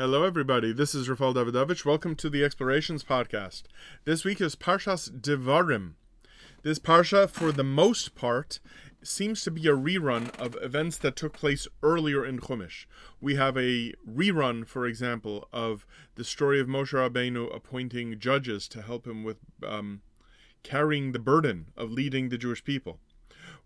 Hello, everybody. This is Rafael Davidovich. Welcome to the Explorations Podcast. This week is Parshas Devarim. This parsha, for the most part, seems to be a rerun of events that took place earlier in Chumash. We have a rerun, for example, of the story of Moshe Rabbeinu appointing judges to help him with um, carrying the burden of leading the Jewish people.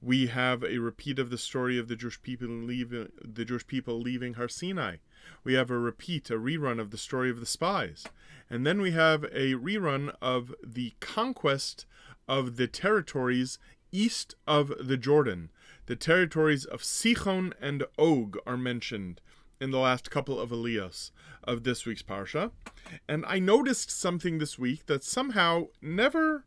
We have a repeat of the story of the Jewish people leaving the Jewish people leaving Har Sinai we have a repeat, a rerun of the story of the spies. And then we have a rerun of the conquest of the territories east of the Jordan. The territories of Sichon and Og are mentioned in the last couple of Aliyahs of this week's Parsha. And I noticed something this week that somehow never,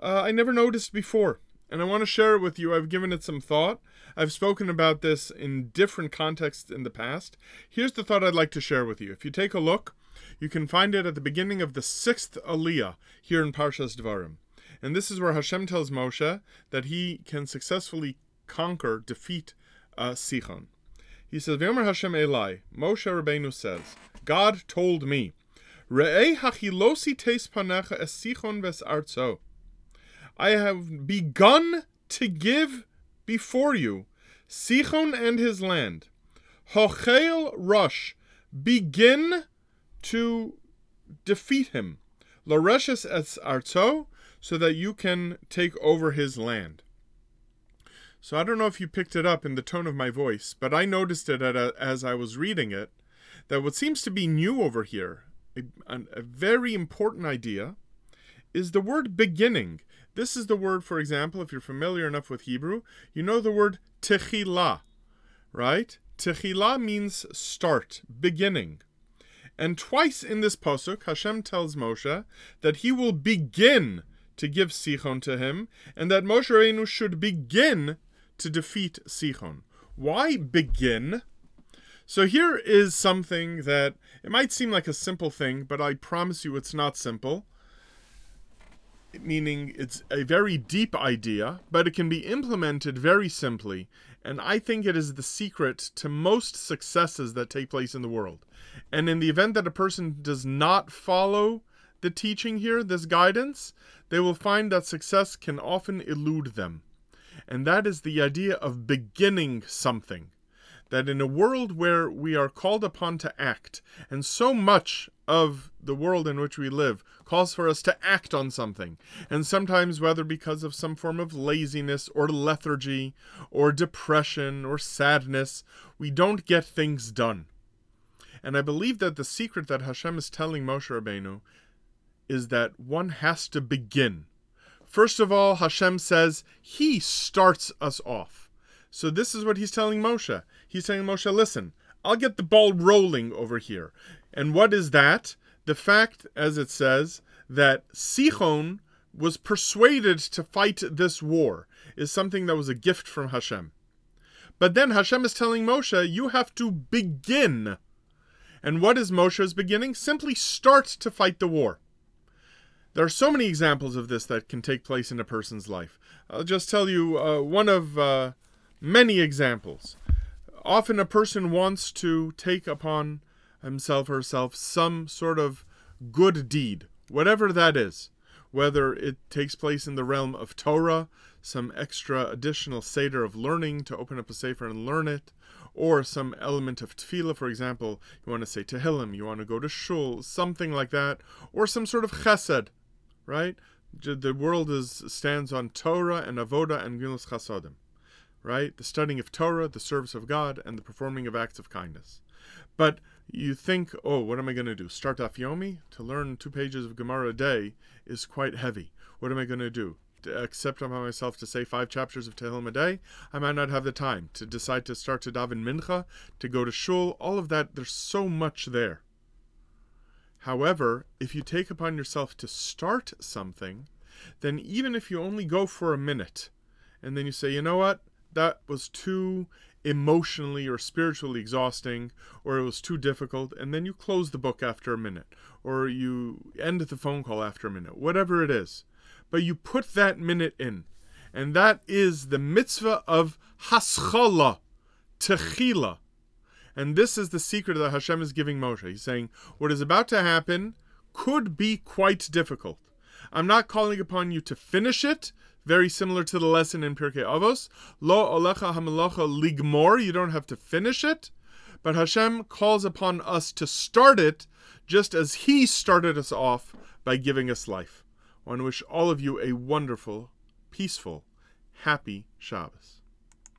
uh, I never noticed before and I want to share it with you. I've given it some thought. I've spoken about this in different contexts in the past. Here's the thought I'd like to share with you. If you take a look, you can find it at the beginning of the sixth Aliyah here in Parshas Devarim. And this is where Hashem tells Moshe that he can successfully conquer, defeat uh, Sichon. He says, V'yomer Hashem Elai, Moshe Rabbeinu says, God told me, Re'eh hachilosi teis panecha es Sichon ves. I have begun to give before you Sichon and his land. Hochel Rush, begin to defeat him. Lareshes es arzo, so that you can take over his land. So I don't know if you picked it up in the tone of my voice, but I noticed it as I was reading it that what seems to be new over here, a, a very important idea, is the word beginning. This is the word, for example, if you're familiar enough with Hebrew, you know the word techila, right? Techila means start, beginning. And twice in this posuk, Hashem tells Moshe that he will begin to give Sichon to him, and that Moshe Rabbeinu should begin to defeat Sichon. Why begin? So here is something that it might seem like a simple thing, but I promise you it's not simple meaning it's a very deep idea, but it can be implemented very simply. And I think it is the secret to most successes that take place in the world. And in the event that a person does not follow the teaching here, this guidance, they will find that success can often elude them. And that is the idea of beginning something that in a world where we are called upon to act, and so much of the world in which we live calls for us to act on something, and sometimes, whether because of some form of laziness or lethargy or depression or sadness, we don't get things done. And I believe that the secret that Hashem is telling Moshe Rabbeinu is that one has to begin. First of all, Hashem says He starts us off. So this is what he's telling Moshe. He's saying, Moshe, listen, I'll get the ball rolling over here. And what is that? The fact, as it says, that Sichon was persuaded to fight this war is something that was a gift from Hashem. But then Hashem is telling Moshe, you have to begin. And what is Moshe's beginning? Simply start to fight the war. There are so many examples of this that can take place in a person's life. I'll just tell you uh, one of uh, many examples. Often a person wants to take upon himself or herself some sort of good deed, whatever that is, whether it takes place in the realm of Torah, some extra additional Seder of learning to open up a Sefer and learn it, or some element of tefillah, for example, you want to say Tehillim, you want to go to shul, something like that, or some sort of chesed, right? The world is stands on Torah and Avoda and Gemilus Chasadim right? The studying of Torah, the service of God, and the performing of acts of kindness. But you think, oh, what am I going to do? Start Daf Yomi? To learn two pages of Gemara a day is quite heavy. What am I going to do? Accept upon myself to say five chapters of Tehillim a day? I might not have the time. To decide to start to daven mincha, to go to shul, all of that, there's so much there. However, if you take upon yourself to start something, then even if you only go for a minute, and then you say, you know what? That was too emotionally or spiritually exhausting or it was too difficult and then you close the book after a minute or you end the phone call after a minute whatever it is but you put that minute in and that is the mitzvah of haschala techila And this is the secret that Hashem is giving Moshe. He's saying, What is about to happen could be quite difficult. I'm not calling upon you to finish it, very similar to the lesson in Pirkei Avos. Lo olecha hamelacha ligmor, you don't have to finish it, but Hashem calls upon us to start it just as He started us off by giving us life. I want to wish all of you a wonderful, peaceful, happy Shabbos.